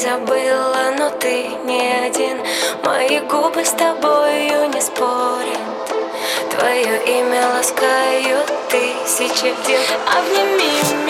забыла, но ты не один. Мои губы с тобою не спорят. Твое имя ласкают тысячи дел. Обними